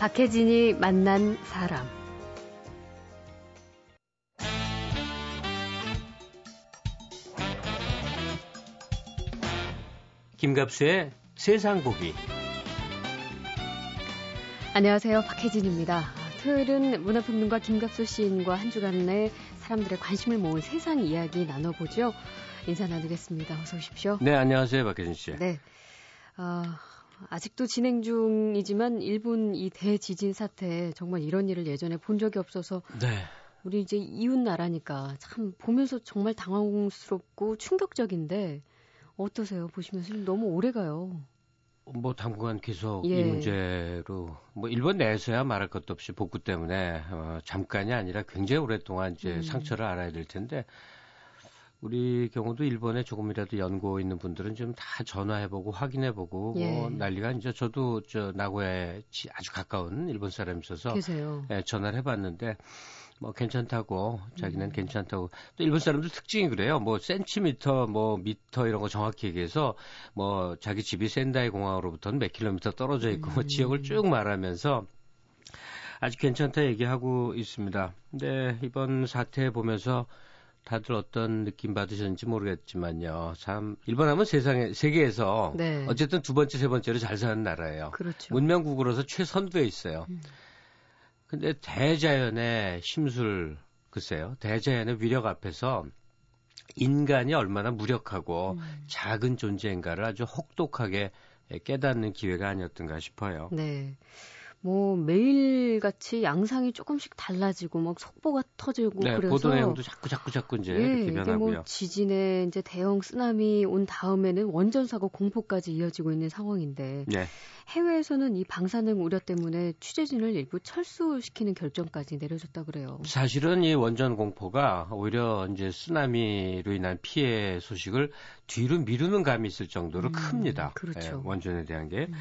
박혜진이 만난 사람. 김갑수의 세상 보기. 안녕하세요. 박혜진입니다. 토요일은 문화평론가 김갑수 시인과 한 주간의 사람들의 관심을 모은 세상 이야기 나눠보죠. 인사 나누겠습니다. 어서 오십시오. 네, 안녕하세요. 박혜진 씨. 네. 어, 아직도 진행 중이지만 일본 이 대지진 사태 정말 이런 일을 예전에 본 적이 없어서 네. 우리 이제 이웃 나라니까 참 보면서 정말 당황스럽고 충격적인데 어떠세요? 보시면서 너무 오래 가요. 뭐 당분간 계속 예. 이 문제로 뭐 일본 내에서야 말할 것도 없이 복구 때문에 어, 잠깐이 아니라 굉장히 오랫동안 이제 음. 상처를 알아야 될 텐데 우리 경우도 일본에 조금이라도 연고 있는 분들은 좀 다 전화해보고 확인해보고 예. 뭐 난리가 이제 저도 저 나고야에 지- 아주 가까운 일본 사람이 있어서. 예, 전화를 해봤는데 뭐 괜찮다고 자기는 음. 괜찮다고 또 일본 사람들 특징이 그래요 뭐 센티미터 뭐 미터 이런 거 정확히 얘기해서 뭐 자기 집이 센다이 공항으로부터는 몇 킬로미터 떨어져 있고 뭐 음. 지역을 쭉 말하면서 아주 괜찮다 얘기하고 있습니다 근데 이번 사태 보면서 다들 어떤 느낌 받으셨는지 모르겠지만요 참 일본 하면 세상에 세계에서 네. 어쨌든 두 번째 세 번째로 잘 사는 나라예요 그렇죠. 문명국으로서 최선두에 있어요. 음. 근데 대자연의 심술, 글쎄요, 대자연의 위력 앞에서 인간이 얼마나 무력하고 음. 작은 존재인가를 아주 혹독하게 깨닫는 기회가 아니었던가 싶어요. 네. 뭐 매일같이 양상이 조금씩 달라지고 막 속보가 터지고 네, 그래서 보도 내용도 자꾸 자꾸 자꾸 이제 예, 이렇게 이게 변하고요. 뭐 지진에 이제 대형 쓰나미 온 다음에는 원전 사고 공포까지 이어지고 있는 상황인데 네, 해외에서는 이 방사능 우려 때문에 취재진을 일부 철수시키는 결정까지 내려졌다 그래요. 사실은 이 원전 공포가 오히려 이제 쓰나미로 인한 피해 소식을 뒤로 미루는 감이 있을 정도로 음, 큽니다. 그렇죠. 예, 원전에 대한 게. 음.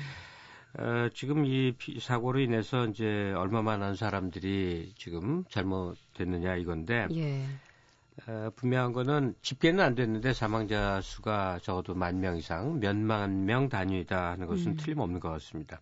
어, 지금 이 피- 사고로 인해서 이제 얼마만 한 사람들이 지금 잘못됐느냐 이건데 예. 어, 분명한 거는 집계는 안 됐는데 사망자 수가 적어도 만 명 이상, 몇만 명 단위다 하는 것은 음. 틀림없는 것 같습니다.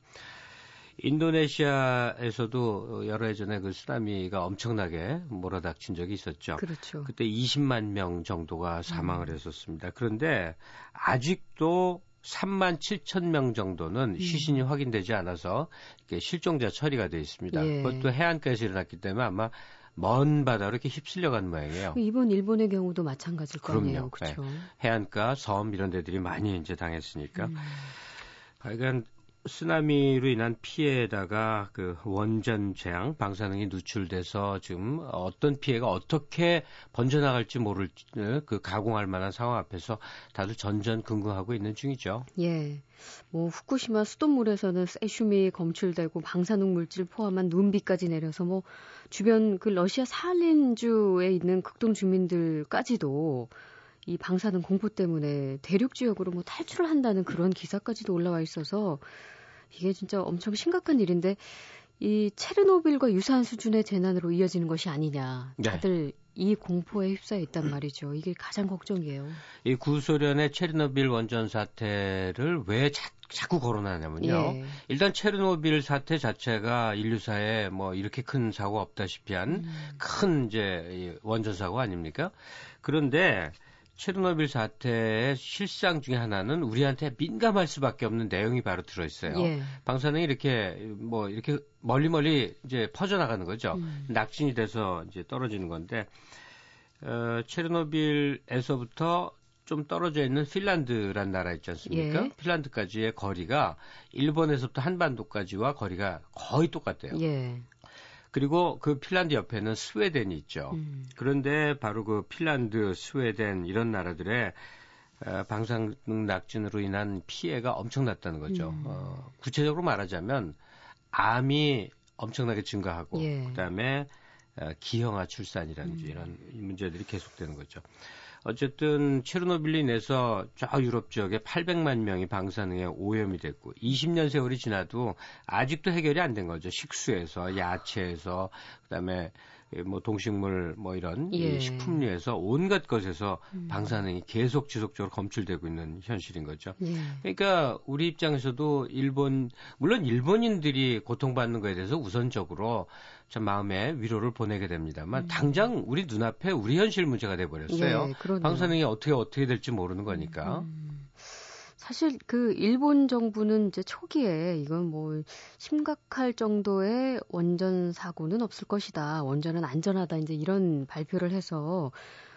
인도네시아에서도 여러 해 전에 그 쓰나미가 엄청나게 몰아닥친 적이 있었죠. 그렇죠. 그때 20만 명 정도가 사망을 했었습니다. 그런데 아직도 3만 7천 명 정도는 음. 시신이 확인되지 않아서 이렇게 실종자 처리가 돼 있습니다. 예. 그것도 해안가에서 일어났기 때문에 아마 먼 바다로 이렇게 휩쓸려 간 모양이에요. 이번 일본의 경우도 마찬가지일 거 아니에요. 그럼요. 그렇죠. 해안가, 섬 이런 데들이 많이 이제 당했으니까. 음. 하여간 쓰나미로 인한 피해에다가 그 원전 재앙, 방사능이 누출돼서 지금 어떤 피해가 어떻게 번져나갈지 모를 그 가공할 만한 상황 앞에서 다들 전전긍긍하고 있는 중이죠. 예. 뭐 후쿠시마 수돗물에서는 세슘이 검출되고 방사능 물질 포함한 눈비까지 내려서 뭐 주변 그 러시아 살린주에 있는 극동 주민들까지도 이 방사능 공포 때문에 대륙 지역으로 뭐 탈출을 한다는 그런 기사까지도 올라와 있어서 이게 진짜 엄청 심각한 일인데 이 체르노빌과 유사한 수준의 재난으로 이어지는 것이 아니냐. 네. 다들 이 공포에 휩싸여 있단 말이죠. 이게 가장 걱정이에요. 이 구소련의 체르노빌 원전 사태를 왜 자, 자꾸 거론하냐면요. 예. 일단 체르노빌 사태 자체가 인류사에 뭐 이렇게 큰 사고 없다시피 한 음. 큰 이제 이 원전 사고 아닙니까? 그런데 체르노빌 사태의 실상 중에 하나는 우리한테 민감할 수밖에 없는 내용이 바로 들어 있어요. 예. 방사능이 이렇게 뭐 이렇게 멀리 멀리 이제 퍼져 나가는 거죠. 음. 낙진이 돼서 이제 떨어지는 건데 어, 체르노빌에서부터 좀 떨어져 있는 핀란드란 나라 있지 않습니까? 예. 핀란드까지의 거리가 일본에서부터 한반도까지와 거리가 거의 똑같대요. 예. 그리고 그 핀란드 옆에는 스웨덴이 있죠. 음. 그런데 바로 그 핀란드, 스웨덴 이런 나라들의 어, 방사능 낙진으로 인한 피해가 엄청났다는 거죠. 음. 어, 구체적으로 말하자면 암이 엄청나게 증가하고 예. 그다음에 어, 기형아 출산이라든지 음. 이런 문제들이 계속되는 거죠. 어쨌든 체르노빌로 인해서 저 유럽 지역에 800만 명이 방사능에 오염이 됐고 20년 세월이 지나도 아직도 해결이 안 된 거죠. 식수에서 야채에서 그다음에 예, 뭐 동식물 뭐 이런 예. 식품류에서 온갖 것에서 음. 방사능이 계속 지속적으로 검출되고 있는 현실인 거죠. 예. 그러니까 우리 입장에서도 일본 물론 일본인들이 고통받는 거에 대해서 우선적으로 참 마음에 위로를 보내게 됩니다만 음. 당장 우리 눈앞에 우리 현실 문제가 돼 버렸어요. 예. 방사능이 어떻게 어떻게 될지 모르는 거니까. 음. 사실 그 일본 정부는 이제 초기에 이건 뭐 심각할 정도의 원전 사고는 없을 것이다. 원전은 안전하다. 이제 이런 발표를 해서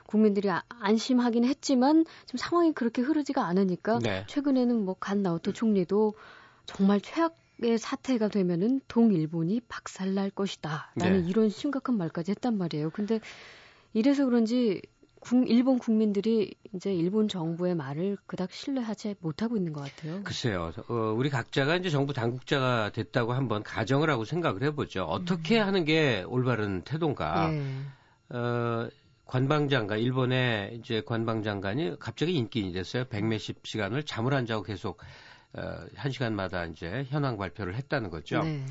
국민들이 아, 안심하긴 했지만 지금 상황이 그렇게 흐르지가 않으니까 네. 최근에는 뭐 간 나오토 총리도 정말 최악 의 사태가 되면은 동일본이 박살날 것이다. 라는 네. 이런 심각한 말까지 했단 말이에요. 근데 이래서 그런지 국- 일본 국민들이 이제 일본 정부의 말을 그닥 신뢰하지 못하고 있는 것 같아요. 글쎄요. 어, 우리 각자가 이제 정부 당국자가 됐다고 한번 가정을 하고 생각을 해보죠. 어떻게 하는 게 올바른 태도인가. 음. 예. 어, 관방장관, 일본의 이제 관방장관이 갑자기 인기인이 됐어요. 백몇십 시간을 잠을 안 자고 계속 어, 한 시간마다 이제 현황 발표를 했다는 거죠. 네.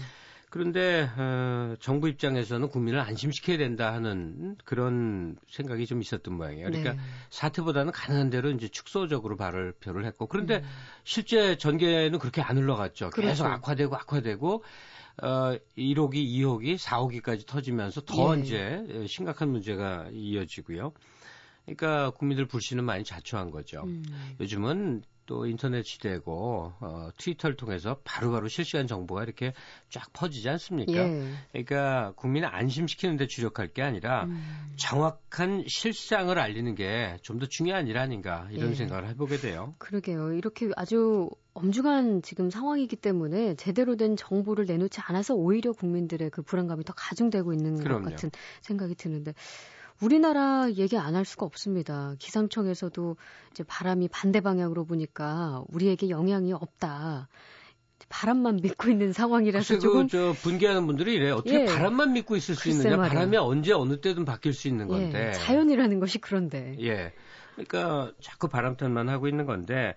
그런데 어, 정부 입장에서는 국민을 안심시켜야 된다 하는 그런 생각이 좀 있었던 모양이에요. 그러니까 네. 사태보다는 가능한 대로 이제 축소적으로 발표를 했고 그런데 음. 실제 전개는 그렇게 안 흘러갔죠. 계속 그렇죠. 악화되고 악화되고 어 1호기, 2호기, 4호기까지 터지면서 더 예. 이제 심각한 문제가 이어지고요. 그러니까 국민들 불신은 많이 자초한 거죠. 음. 요즘은 또 인터넷 시대고 어, 트위터를 통해서 바로바로 실시간 정보가 이렇게 쫙 퍼지지 않습니까? 예. 그러니까 국민을 안심시키는 데 주력할 게 아니라 음. 정확한 실상을 알리는 게 좀 더 중요한 일 아닌가 이런 예. 생각을 해보게 돼요. 그러게요. 이렇게 아주 엄중한 지금 상황이기 때문에 제대로 된 정보를 내놓지 않아서 오히려 국민들의 그 불안감이 더 가중되고 있는 그럼요. 것 같은 생각이 드는데 우리나라 얘기 안 할 수가 없습니다. 기상청에서도 이제 바람이 반대 방향으로 보니까 우리에게 영향이 없다. 바람만 믿고 있는 상황이라서 글쎄 조금 그저 분개하는 분들이 이래 어떻게 예. 바람만 믿고 있을 수 있느냐 말이에요. 바람이 언제 어느 때든 바뀔 수 있는 예, 건데 자연이라는 것이 그런데 예 그러니까 자꾸 바람탄만 하고 있는 건데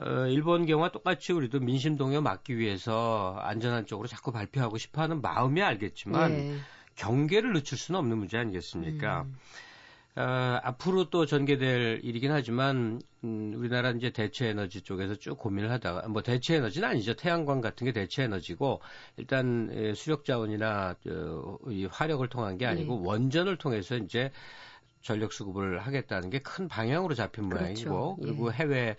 어, 일본 경우와 똑같이 우리도 민심 동요 막기 위해서 안전한 쪽으로 자꾸 발표하고 싶어하는 마음이 알겠지만 예. 경계를 늦출 수는 없는 문제 아니겠습니까? 음. 어, 앞으로 또 전개될 일이긴 하지만 음, 우리나라 이제 대체 에너지 쪽에서 쭉 고민을 하다가 뭐 대체 에너지는 아니죠 태양광 같은 게 대체 에너지고 일단 에, 수력 자원이나 저, 이 화력을 통한 게 아니고 네. 원전을 통해서 이제 전력 수급을 하겠다는 게 큰 방향으로 잡힌 그렇죠. 모양이고 예. 그리고 해외 어,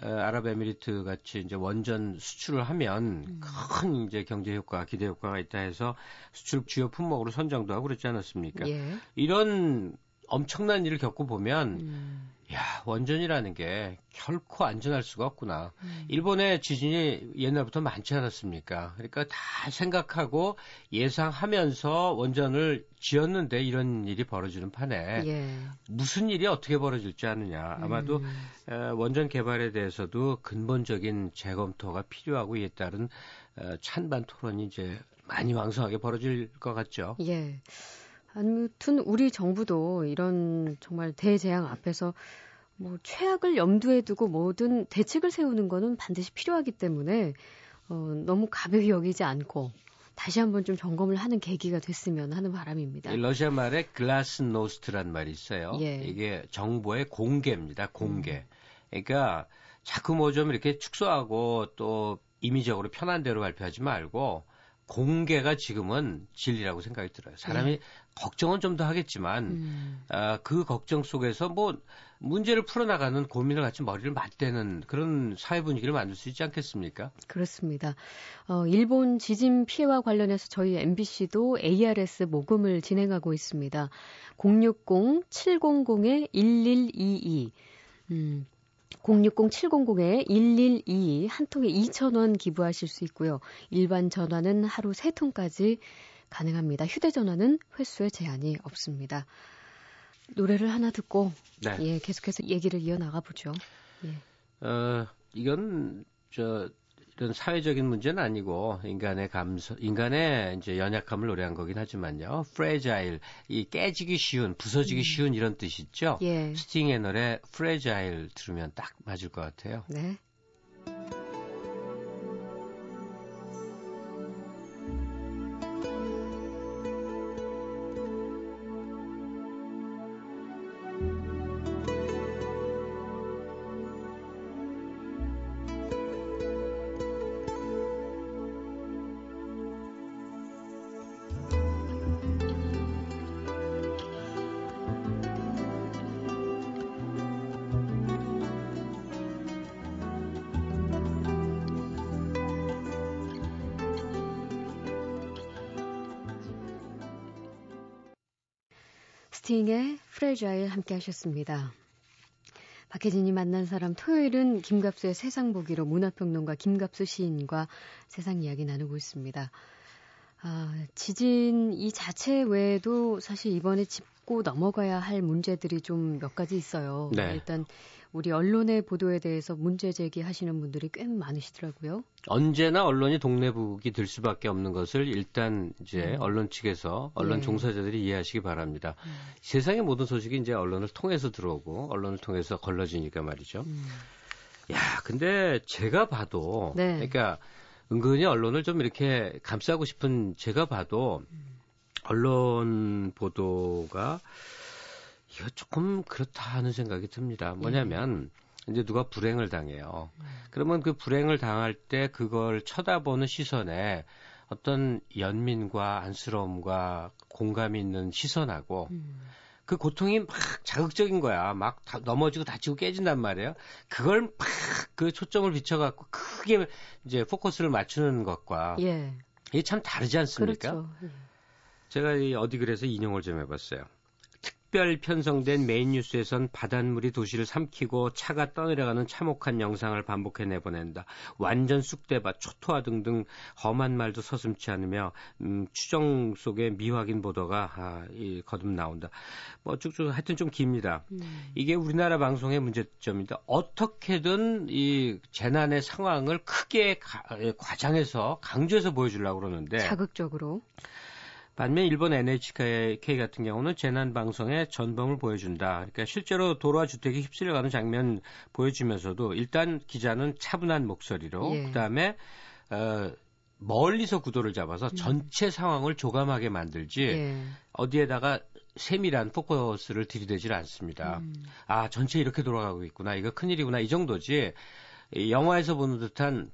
아랍에미리트 같이 이제 원전 수출을 하면 음. 큰 이제 경제 효과, 기대 효과가 있다 해서 수출 주요 품목으로 선정도 하고 그랬지 않았습니까? 예. 이런 엄청난 일을 겪고 보면 음. 야 원전이라는 게 결코 안전할 수가 없구나. 음. 일본의 지진이 옛날부터 많지 않았습니까? 그러니까 다 생각하고 예상하면서 원전을 지었는데 이런 일이 벌어지는 판에 예. 무슨 일이 어떻게 벌어질지 아느냐. 아마도 음. 어, 원전 개발에 대해서도 근본적인 재검토가 필요하고 이에 따른 어, 찬반 토론이 이제 많이 왕성하게 벌어질 것 같죠. 예. 아무튼 우리 정부도 이런 정말 대재앙 앞에서 뭐 최악을 염두에 두고 모든 대책을 세우는 거는 반드시 필요하기 때문에 어, 너무 가벼이 여기지 않고 다시 한번 좀 점검을 하는 계기가 됐으면 하는 바람입니다. 이 러시아 말에 글라스 노스트란 말이 있어요. 예. 음. 이게 정보의 공개입니다. 공개. 그러니까 자꾸 뭐 좀 이렇게 축소하고 또 임의적으로 편한 대로 발표하지 말고 공개가 지금은 진리라고 생각이 들어요. 사람이 걱정은 좀 더 하겠지만 예. 음, 아, 그 걱정 속에서 뭐 문제를 풀어나가는 고민을 같이 머리를 맞대는 그런 사회 분위기를 만들 수 있지 않겠습니까? 그렇습니다. 어, 일본 지진 피해와 관련해서 저희 MBC도 ARS 모금을 진행하고 있습니다. 060-700-1122. 음, 060-700-1122 한 통에 2,000원 기부하실 수 있고요. 일반 전화는 하루 3통까지 가능합니다. 휴대전화는 횟수에 제한이 없습니다. 노래를 하나 듣고 네. 예, 계속해서 얘기를 이어나가 보죠. 예. 어, 이건 저 이런 사회적인 문제는 아니고 인간의 감성, 인간의 이제 연약함을 노래한 거긴 하지만요. fragile, 이 깨지기 쉬운, 부서지기 쉬운 이런 뜻 있죠. 예. 스팅의 노래 fragile 들으면 딱 맞을 것 같아요. 네. 스팅의 Fragile 함께 하셨습니다. 박혜진이 만난 사람 토요일은 김갑수의 세상 보기로 문화평론가 김갑수 시인과 세상 이야기 나누고 있습니다. 아, 지진 이 자체 외에도 사실 이번에 짚고 넘어가야 할 문제들이 좀 몇 가지 있어요. 네. 일단 우리 언론의 보도에 대해서 문제 제기하시는 분들이 꽤 많으시더라고요. 언제나 언론이 동네북이 될 수밖에 없는 것을 일단 이제 음. 언론 측에서 언론 네. 종사자들이 이해하시기 바랍니다. 음. 세상의 모든 소식이 이제 언론을 통해서 들어오고 언론을 통해서 걸러지니까 말이죠. 음. 야, 근데 제가 봐도 네. 그러니까 은근히 언론을 좀 이렇게 감싸고 싶은 제가 봐도 언론 보도가 이거 조금 그렇다 하는 생각이 듭니다. 뭐냐면 음. 이제 누가 불행을 당해요. 음. 그러면 그 불행을 당할 때 그걸 쳐다보는 시선에 어떤 연민과 안쓰러움과 공감이 있는 시선하고 음. 그 고통이 막 자극적인 거야. 막 다, 넘어지고 다치고 깨진단 말이에요. 그걸 막 그 초점을 비춰갖고 크게 이제 포커스를 맞추는 것과 예. 이게 참 다르지 않습니까? 그렇죠. 예. 제가 이 어디 그래서 인용을 좀 해봤어요. 특별 편성된 메인 뉴스에선 바닷물이 도시를 삼키고 차가 떠내려가는 참혹한 영상을 반복해 내보낸다. 완전 쑥대밭, 초토화 등등 험한 말도 서슴치 않으며 음, 추정 속에 미확인 보도가 아, 이, 거듭 나온다. 뭐 쭉쭉 하여튼 좀 깁니다. 음. 이게 우리나라 방송의 문제점입니다. 어떻게든 이 재난의 상황을 크게 가, 과장해서 강조해서 보여주려고 그러는데 자극적으로 반면 일본 NHK 같은 경우는 재난 방송의 전범을 보여준다. 그러니까 실제로 도로와 주택이 휩쓸려가는 장면 보여주면서도 일단 기자는 차분한 목소리로 예. 그다음에 어 멀리서 구도를 잡아서 음. 전체 상황을 조감하게 만들지 예. 어디에다가 세밀한 포커스를 들이대질 않습니다. 음. 아 전체 이렇게 돌아가고 있구나 이거 큰일이구나 이 정도지 영화에서 보는 듯한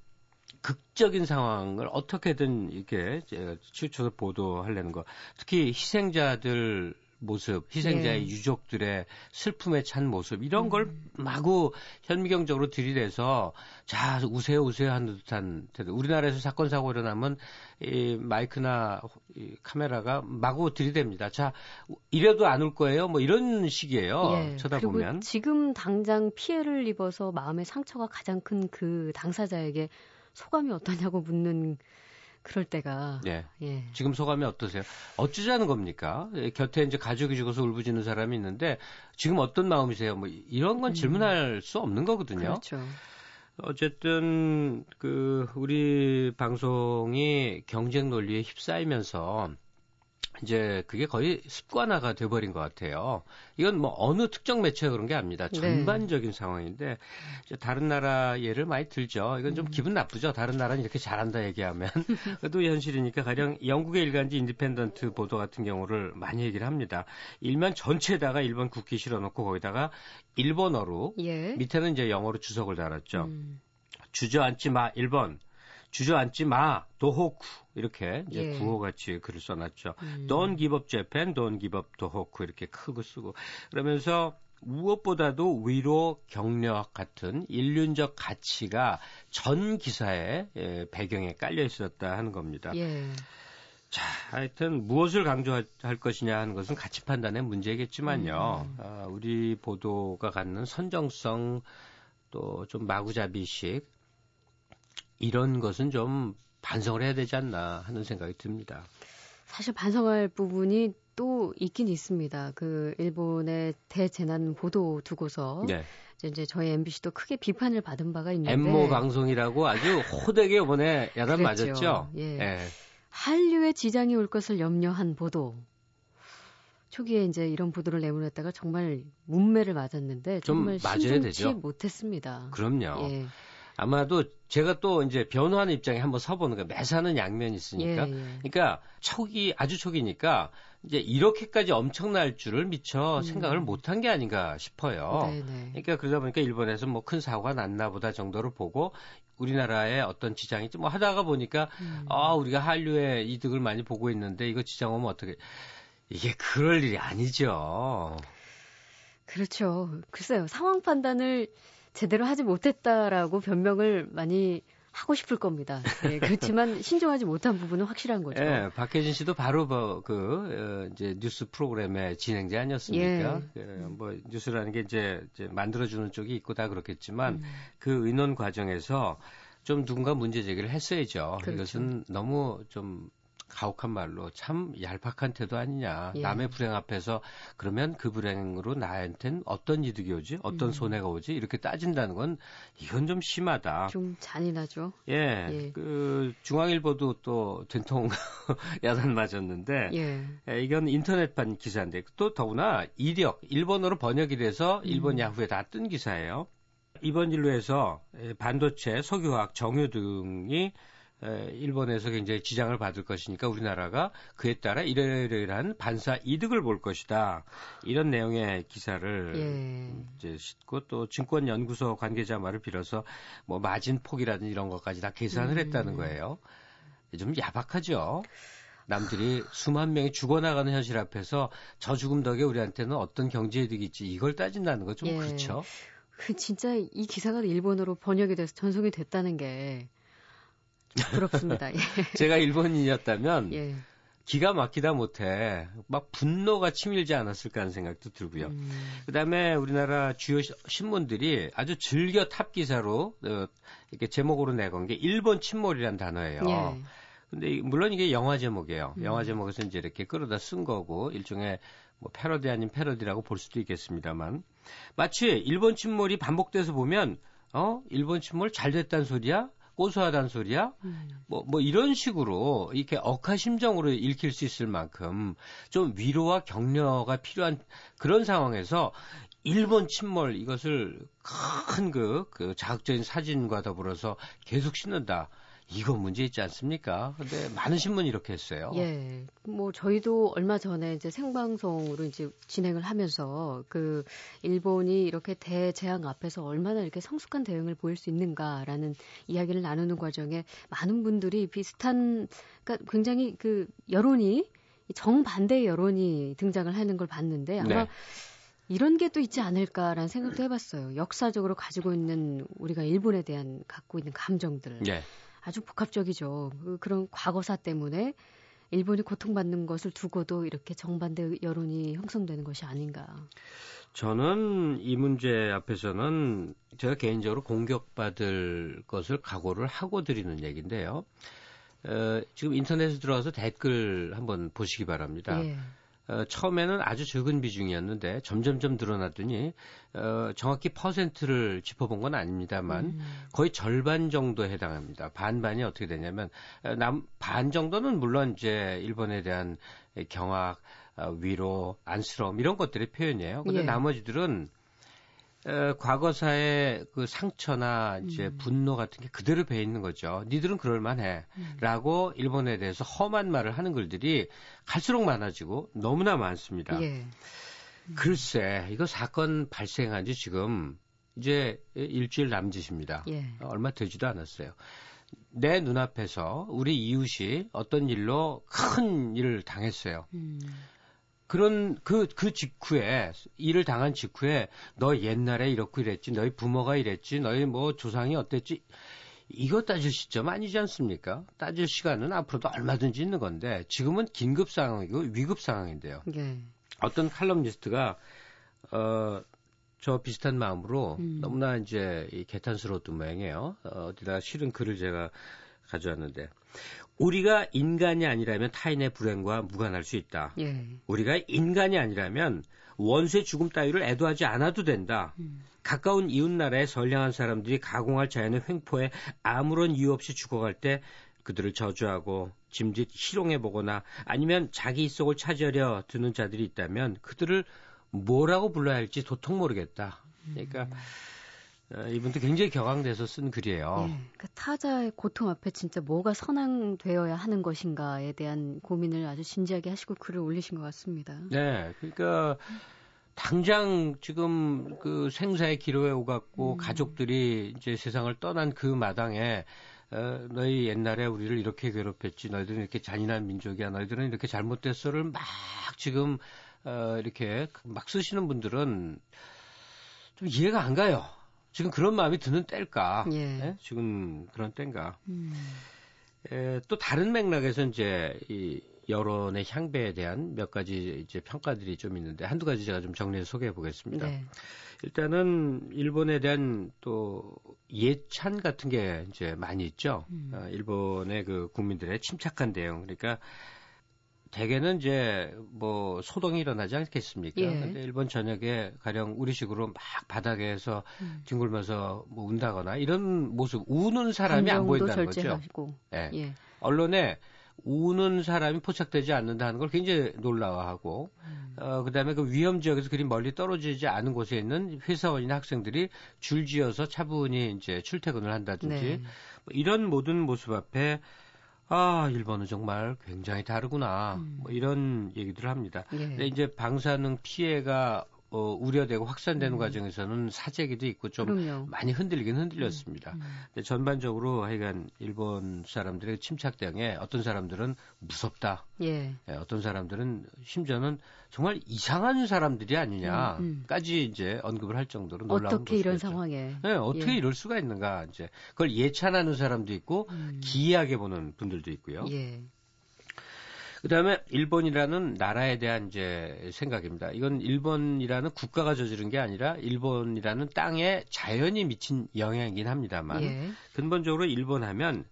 극적인 상황을 어떻게든 이렇게 추측을 보도하려는 거. 특히 희생자들 모습, 희생자의 네. 유족들의 슬픔에 찬 모습 이런 걸 음. 마구 현미경적으로 들이대서 자 우세요 우세요 하는 듯한 태도. 우리나라에서 사건 사고 일어나면 이 마이크나 이 카메라가 마구 들이댑니다. 자 이래도 안 올 거예요. 뭐 이런 식이에요. 예. 쳐다보면 지금 당장 피해를 입어서 마음의 상처가 가장 큰 그 당사자에게 소감이 어떠냐고 묻는 그럴 때가. 예. 예. 지금 소감이 어떠세요? 어쩌자는 겁니까? 예, 곁에 이제 가족이 죽어서 울부짖는 사람이 있는데 지금 어떤 마음이세요? 뭐 이런 건 음. 질문할 음. 수 없는 거거든요. 그렇죠. 어쨌든 그 우리 방송이 경쟁 논리에 휩싸이면서 이제 그게 거의 습관화가 돼버린 것 같아요. 이건 뭐 어느 특정 매체가 그런 게 아닙니다. 네. 전반적인 네. 상황인데 다른 나라 예를 많이 들죠. 이건 좀 음. 기분 나쁘죠. 다른 나라는 이렇게 잘한다 얘기하면 그래도 현실이니까 가령 영국의 일간지 인디펜던트 보도 같은 경우를 많이 얘기를 합니다. 일면 전체에다가 일본 국기 실어놓고 거기다가 일본어로 예. 밑에는 이제 영어로 주석을 달았죠. 음. 주저앉지 마 1번 주저앉지 마, 도호쿠 이렇게 이제 예. 구호같이 글을 써놨죠. 음. Don't give up Japan, don't give up 도호쿠 이렇게 크고 쓰고 그러면서 무엇보다도 위로 경력 같은 인륜적 가치가 전 기사의 예, 배경에 깔려 있었다 하는 겁니다. 예. 자, 하여튼 무엇을 강조할 것이냐 하는 것은 가치 판단의 문제겠지만요. 음. 아, 우리 보도가 갖는 선정성 또 좀 마구잡이식 이런 것은 좀 반성을 해야 되지 않나 하는 생각이 듭니다. 사실 반성할 부분이 또 있긴 있습니다. 그 일본의 대재난 보도 두고서 네. 이제 저희 MBC도 크게 비판을 받은 바가 있는데 엠모 방송이라고 아주 호되게 이번에 야단 맞았죠. 예. 예. 한류에 지장이 올 것을 염려한 보도. 초기에 이제 이런 보도를 내보냈다가 정말 문매를 맞았는데 정말 심상치 못했습니다. 그럼요. 예. 아마도 제가 또 이제 변호하는 입장에 한번 서보는 거예요. 매사는 양면이 있으니까. 예, 예. 그러니까 초기 아주 초기니까 이제 이렇게까지 엄청날 줄을 미처 음. 생각을 못한 게 아닌가 싶어요. 네네. 네. 그러니까 그러다 보니까 일본에서 뭐 큰 사고가 났나 보다 정도로 보고 우리나라에 어떤 지장이 뭐 하다가 보니까 음. 아 우리가 한류에 이득을 많이 보고 있는데 이거 지장 오면 어떻게 이게 그럴 일이 아니죠. 그렇죠. 글쎄요 상황 판단을 제대로 하지 못했다라고 변명을 많이 하고 싶을 겁니다. 예, 그렇지만 신중하지 못한 부분은 확실한 거죠. 예, 박혜진 씨도 바로 뭐, 그, 어, 이제 뉴스 프로그램의 진행자 아니었습니까? 예. 그, 뭐, 뉴스라는 게 이제, 이제 만들어주는 쪽이 있고 다 그렇겠지만 음. 그 의논 과정에서 좀 누군가 문제 제기를 했어야죠. 그렇죠. 이것은 너무 좀 가혹한 말로 참 얄팍한 태도 아니냐. 예. 남의 불행 앞에서 그러면 그 불행으로 나한텐 어떤 이득이 오지? 어떤 음. 손해가 오지? 이렇게 따진다는 건 이건 좀 심하다. 좀 잔인하죠. 예. 예. 그 중앙일보도 또 된통 야단 맞았는데 예. 예. 이건 인터넷판 기사인데 또 더구나 이력 일본어로 번역이 돼서 일본 음. 야후에 다 뜬 기사예요. 이번 진로에서 반도체, 석유화학, 정유 등이 일본에서 굉장히 지장을 받을 것이니까 우리나라가 그에 따라 이러이러한 반사 이득을 볼 것이다. 이런 내용의 기사를 예. 이제 싣고 또 증권연구소 관계자 말을 빌어서 뭐 마진 폭이라든지 이런 것까지 다 계산을 음. 했다는 거예요. 좀 야박하죠. 남들이 수만 명이 죽어나가는 현실 앞에서 저 죽음 덕에 우리한테는 어떤 경제 이득이 있지 이걸 따진다는 거좀 예. 그렇죠. 그 진짜 이 기사가 일본어로 번역이 돼서 전송이 됐다는 게 부럽습니다. 예. 제가 일본인이었다면 예. 기가 막히다 못해 막 분노가 치밀지 않았을까 하는 생각도 들고요. 음. 그다음에 우리나라 주요 신문들이 아주 즐겨 탑 기사로 어, 이렇게 제목으로 내건 게 일본 침몰이란 단어예요. 예. 근데 물론 이게 영화 제목이에요. 음. 영화 제목에서 이제 이렇게 끌어다 쓴 거고 일종의 뭐 패러디 아닌 패러디라고 볼 수도 있겠습니다만 마치 일본 침몰이 반복돼서 보면 어 일본 침몰 잘 됐단 소리야 고소하단 소리야? 음. 뭐, 뭐 이런 식으로 이렇게 억하심정으로 읽힐 수 있을 만큼 좀 위로와 격려가 필요한 그런 상황에서 일본 침몰 이것을 큰 그, 그 자극적인 사진과 더불어서 계속 싣는다. 이거 문제 있지 않습니까? 근데 많은 신문이 이렇게 했어요. 예. 뭐 저희도 얼마 전에 이제 생방송으로 이제 진행을 하면서 그 일본이 이렇게 대재앙 앞에서 얼마나 이렇게 성숙한 대응을 보일 수 있는가라는 이야기를 나누는 과정에 많은 분들이 비슷한 그러니까 굉장히 그 여론이 정반대의 여론이 등장을 하는 걸 봤는데 아마 네. 이런 게 또 있지 않을까라는 생각도 해봤어요. 역사적으로 가지고 있는 우리가 일본에 대한 갖고 있는 감정들. 네. 아주 복합적이죠. 그, 그런 과거사 때문에 일본이 고통받는 것을 두고도 이렇게 정반대 여론이 형성되는 것이 아닌가. 저는 이 문제 앞에서는 제가 개인적으로 공격받을 것을 각오를 하고 드리는 얘기인데요. 어, 지금 인터넷에 들어와서 댓글 한번 보시기 바랍니다. 예. 어, 처음에는 아주 적은 비중이었는데 점점점 늘어났더니 어, 정확히 퍼센트를 짚어본 건 아닙니다만 음. 거의 절반 정도에 해당합니다. 반반이 어떻게 되냐면 어, 남, 반 정도는 물론 이제 일본에 대한 경악, 어, 위로, 안쓰러움 이런 것들의 표현이에요. 근데 예. 나머지들은 어, 과거사의 그 상처나 이제 음. 분노 같은 게 그대로 배 있는 거죠. 니들은 그럴 만해. 음. 라고 일본에 대해서 험한 말을 하는 글들이 갈수록 많아지고 너무나 많습니다. 예. 음. 글쎄, 이거 사건 발생한 지 지금 이제 일주일 남짓입니다. 예. 얼마 되지도 않았어요. 내 눈앞에서 우리 이웃이 어떤 일로 큰 일을 당했어요. 음. 그런 그, 그 직후에, 일을 당한 직후에, 너 옛날에 이렇고 이랬지, 너희 부모가 이랬지, 너희 뭐 조상이 어땠지, 이거 따질 시점 아니지 않습니까? 따질 시간은 앞으로도 얼마든지 있는 건데, 지금은 긴급 상황이고 위급 상황인데요. 네. 어떤 칼럼니스트가, 어, 저 비슷한 마음으로 음. 너무나 이제 이 개탄스러웠던 모양이에요. 어, 어디다 실은 글을 제가 가져왔는데, 우리가 인간이 아니라면 타인의 불행과 무관할 수 있다. 예. 우리가 인간이 아니라면 원수의 죽음 따위를 애도하지 않아도 된다. 음. 가까운 이웃나라의 선량한 사람들이 가공할 자연의 횡포에 아무런 이유 없이 죽어갈 때 그들을 저주하고 짐짓 희롱해 보거나 아니면 자기 속을 차지하려 드는 자들이 있다면 그들을 뭐라고 불러야 할지 도통 모르겠다. 그러니까 음. 어, 이분도 굉장히 격앙돼서 쓴 글이에요. 예, 그 타자의 고통 앞에 진짜 뭐가 선앙되어야 하는 것인가에 대한 고민을 아주 진지하게 하시고 글을 올리신 것 같습니다. 네, 그러니까 당장 지금 그 생사의 기로에 오갔고 음. 가족들이 이제 세상을 떠난 그 마당에 어, 너희 옛날에 우리를 이렇게 괴롭혔지, 너희들은 이렇게 잔인한 민족이야, 너희들은 이렇게 잘못됐어를 막 지금 어, 이렇게 막 쓰시는 분들은 좀 이해가 안 가요. 지금 그런 마음이 드는 때일까? 예. 예? 지금 그런 때인가? 음. 에, 또 다른 맥락에서 이제 이 여론의 향배에 대한 몇 가지 이제 평가들이 좀 있는데 한두 가지 제가 좀 정리해서 소개해 보겠습니다. 네. 일단은 일본에 대한 또 예찬 같은 게 이제 많이 있죠. 음. 어, 일본의 그 국민들의 침착한 대응. 그러니까 대개는 이제 뭐 소동이 일어나지 않겠습니까? 예. 근데 일본 전역에 가령 우리식으로 막 바닥에서 음. 뒹굴면서 뭐 운다거나 이런 모습 우는 사람이 안 보인다는 거죠. 절제하시고. 예. 예. 언론에 우는 사람이 포착되지 않는다는 걸 굉장히 놀라워하고 음. 어 그 다음에 그 위험 지역에서 그리 멀리 떨어지지 않은 곳에 있는 회사원이나 학생들이 줄지어서 차분히 이제 출퇴근을 한다든지 네. 뭐 이런 모든 모습 앞에 아 일본은 정말 굉장히 다르구나 음. 뭐 이런 얘기들을 합니다. 예. 근데 이제 방사능 피해가 어, 우려되고 확산되는 음. 과정에서는 사재기도 있고 좀 그럼요. 많이 흔들리긴 흔들렸습니다. 음. 근데 전반적으로 하여간 일본 사람들의 침착 대응에 어떤 사람들은 무섭다. 예. 예, 어떤 사람들은 심지어는 정말 이상한 사람들이 아니냐까지 이제 언급을 할 정도로 놀라운 음, 어떻게 이런 모습이었죠. 상황에. 네, 어떻게 예. 이럴 수가 있는가 이제 그걸 예찬하는 사람도 있고 음. 기이하게 보는 분들도 있고요. 예. 그 다음에 일본이라는 나라에 대한 이제 생각입니다. 이건 일본이라는 국가가 저지른 게 아니라 일본이라는 땅에 자연이 미친 영향이긴 합니다만 예. 근본적으로 일본 하면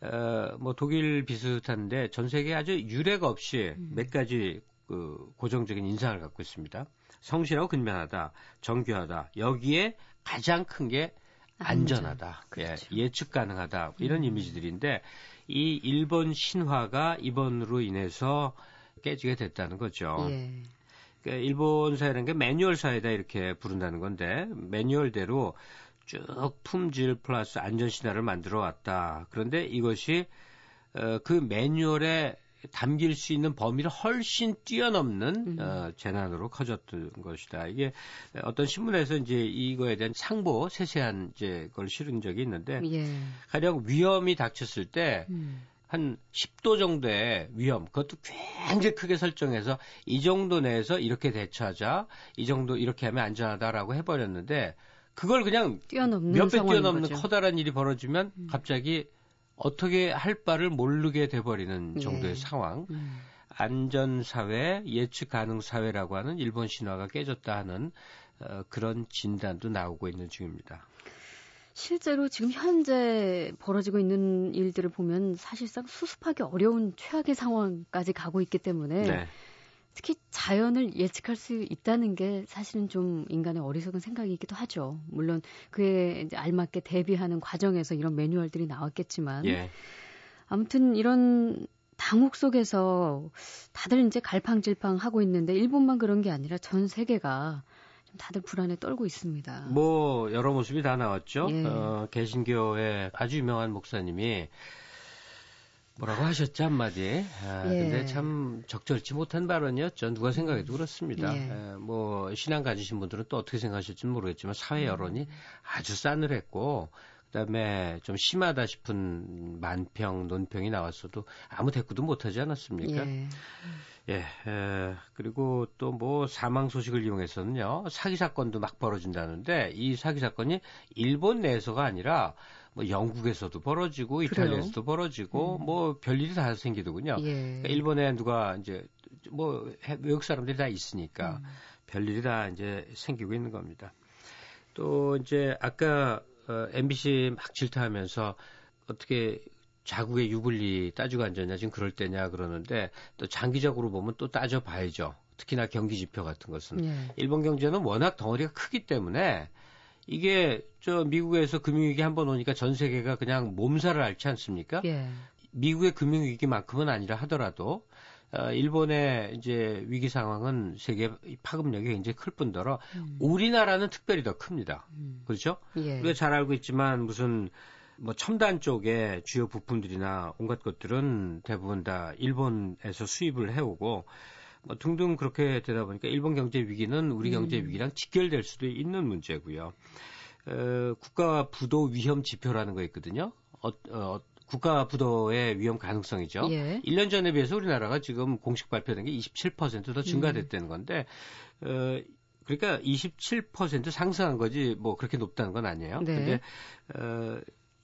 어, 뭐 독일 비슷한데 전 세계에 아주 유례가 없이 음. 몇 가지 그 고정적인 인상을 갖고 있습니다. 성실하고 근면하다, 정교하다. 여기에 가장 큰 게 안전하다, 그렇죠. 예, 예측 가능하다 이런 음. 이미지들인데 이 일본 신화가 이번으로 인해서 깨지게 됐다는 거죠. 예. 그러니까 일본 사회라는 게 매뉴얼 사회다 이렇게 부른다는 건데 매뉴얼대로 쭉 품질 플러스 안전 신화를 만들어 왔다. 그런데 이것이 어, 그 매뉴얼에 담길 수 있는 범위를 훨씬 뛰어넘는 음. 어, 재난으로 커졌던 것이다. 이게 어떤 신문에서 이제 이거에 대한 상보 세세한 이제 걸 실은 적이 있는데 예. 가령 위험이 닥쳤을 때 음. 한 10도 정도의 위험, 그것도 굉장히 크게 설정해서 이 정도 내에서 이렇게 대처하자, 이 정도 이렇게 하면 안전하다라고 해버렸는데, 그걸 그냥 뛰어넘는 몇배 상황인 뛰어넘는 거죠. 커다란 일이 벌어지면 음. 갑자기 어떻게 할 바를 모르게 돼버리는 정도의 예. 상황. 음. 안전 사회, 예측 가능 사회라고 하는 일본 신화가 깨졌다 하는 어, 그런 진단도 나오고 있는 중입니다. 실제로 지금 현재 벌어지고 있는 일들을 보면 사실상 수습하기 어려운 최악의 상황까지 가고 있기 때문에 네. 특히 자연을 예측할 수 있다는 게 사실은 좀 인간의 어리석은 생각이기도 하죠. 물론 그에 알맞게 대비하는 과정에서 이런 매뉴얼들이 나왔겠지만 예. 아무튼 이런 당혹 속에서 다들 이제 갈팡질팡 하고 있는데 일본만 그런 게 아니라 전 세계가 좀 다들 불안에 떨고 있습니다. 뭐 여러 모습이 다 나왔죠. 예. 어, 개신교의 아주 유명한 목사님이 뭐라고 하셨죠 한마디. 아, 예. 근데 참 적절치 못한 발언이었죠. 누가 생각해도 그렇습니다. 예. 에, 뭐 신앙 가지신 분들은 또 어떻게 생각하실지는 모르겠지만 사회 음. 여론이 아주 싸늘했고 그다음에 좀 심하다 싶은 만평 논평이 나왔어도 아무 대꾸도 못하지 않았습니까? 예. 예, 에, 그리고 또 뭐 사망 소식을 이용해서는요, 사기 사건도 막 벌어진다는데, 이 사기 사건이 일본 내에서가 아니라, 뭐 영국에서도 벌어지고? 이탈리아에서도 벌어지고, 음. 뭐 별일이 다 생기더군요. 예. 그러니까 일본에 누가 이제, 뭐 해- 외국 사람들이 다 있으니까, 음. 별일이 다 이제 생기고 있는 겁니다. 또 이제 아까 어, MBC 막 질타하면서 어떻게 자국의 유불리 따지고 앉았냐 지금 그럴 때냐 그러는데 또 장기적으로 보면 또 따져 봐야죠. 특히나 경기 지표 같은 것은 예. 일본 경제는 워낙 덩어리가 크기 때문에 이게 저 미국에서 금융위기 한 번 오니까 전 세계가 그냥 몸살을 앓지 않습니까? 예. 미국의 금융위기만큼은 아니라 하더라도 어, 일본의 이제 위기 상황은 세계 파급력이 굉장히 클 뿐더러 음. 우리나라는 특별히 더 큽니다. 음. 그렇죠? 예. 우리가 잘 알고 있지만 무슨 뭐 첨단 쪽의 주요 부품들이나 온갖 것들은 대부분 다 일본에서 수입을 해오고 뭐 등등 그렇게 되다 보니까 일본 경제 위기는 우리 경제 음. 위기랑 직결될 수도 있는 문제고요. 어, 국가 부도 위험 지표라는 거 있거든요. 어, 어, 국가 부도의 위험 가능성이죠. 예. 1년 전에 비해서 우리나라가 지금 공식 발표된 게 27%더 증가됐다는 건데, 어, 그러니까 27% 상승한 거지 뭐 그렇게 높다는 건 아니에요. 네. 근데 어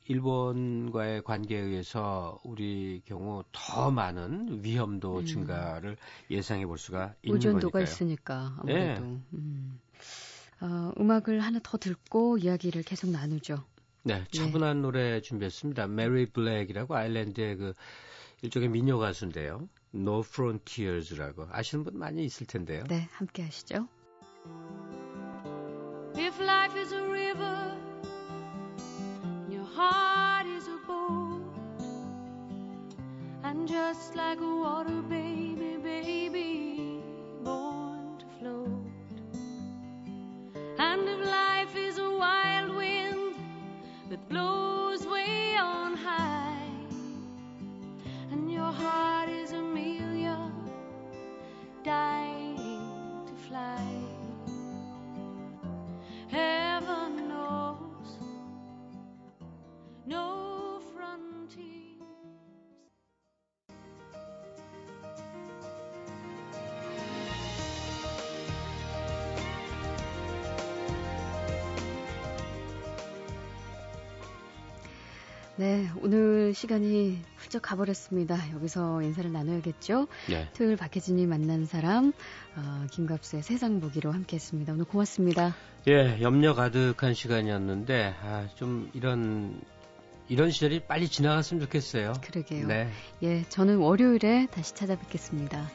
일본과의 관계에 의해서 우리 경우 더 많은 위험도 음. 증가를 예상해 볼 수가 있는 의존도가 거니까요. 있으니까 아무래도. 네. 음. 어, 음악을 하나 더 듣고 이야기를 계속 나누죠. 네, 네. 차분한 네. 노래 준비했습니다. 메리 블랙이라고 아일랜드의 그 일종의 민요 가수인데요. No Frontiers라고 아시는 분 많이 있을 텐데요. 네, 함께 하시죠. If life is a river, heart is a boat, and just like a water baby, baby, born to float. And if life is a wild wind that blows way on high, and your heart is 네, 오늘 시간이 훌쩍 가버렸습니다. 여기서 인사를 나눠야겠죠? 네. 토요일 박혜진이 만난 사람, 어, 김갑수의 세상 보기로 함께 했습니다. 오늘 고맙습니다. 예, 염려 가득한 시간이었는데, 아, 좀 이런, 이런 시절이 빨리 지나갔으면 좋겠어요. 그러게요. 네. 예, 저는 월요일에 다시 찾아뵙겠습니다.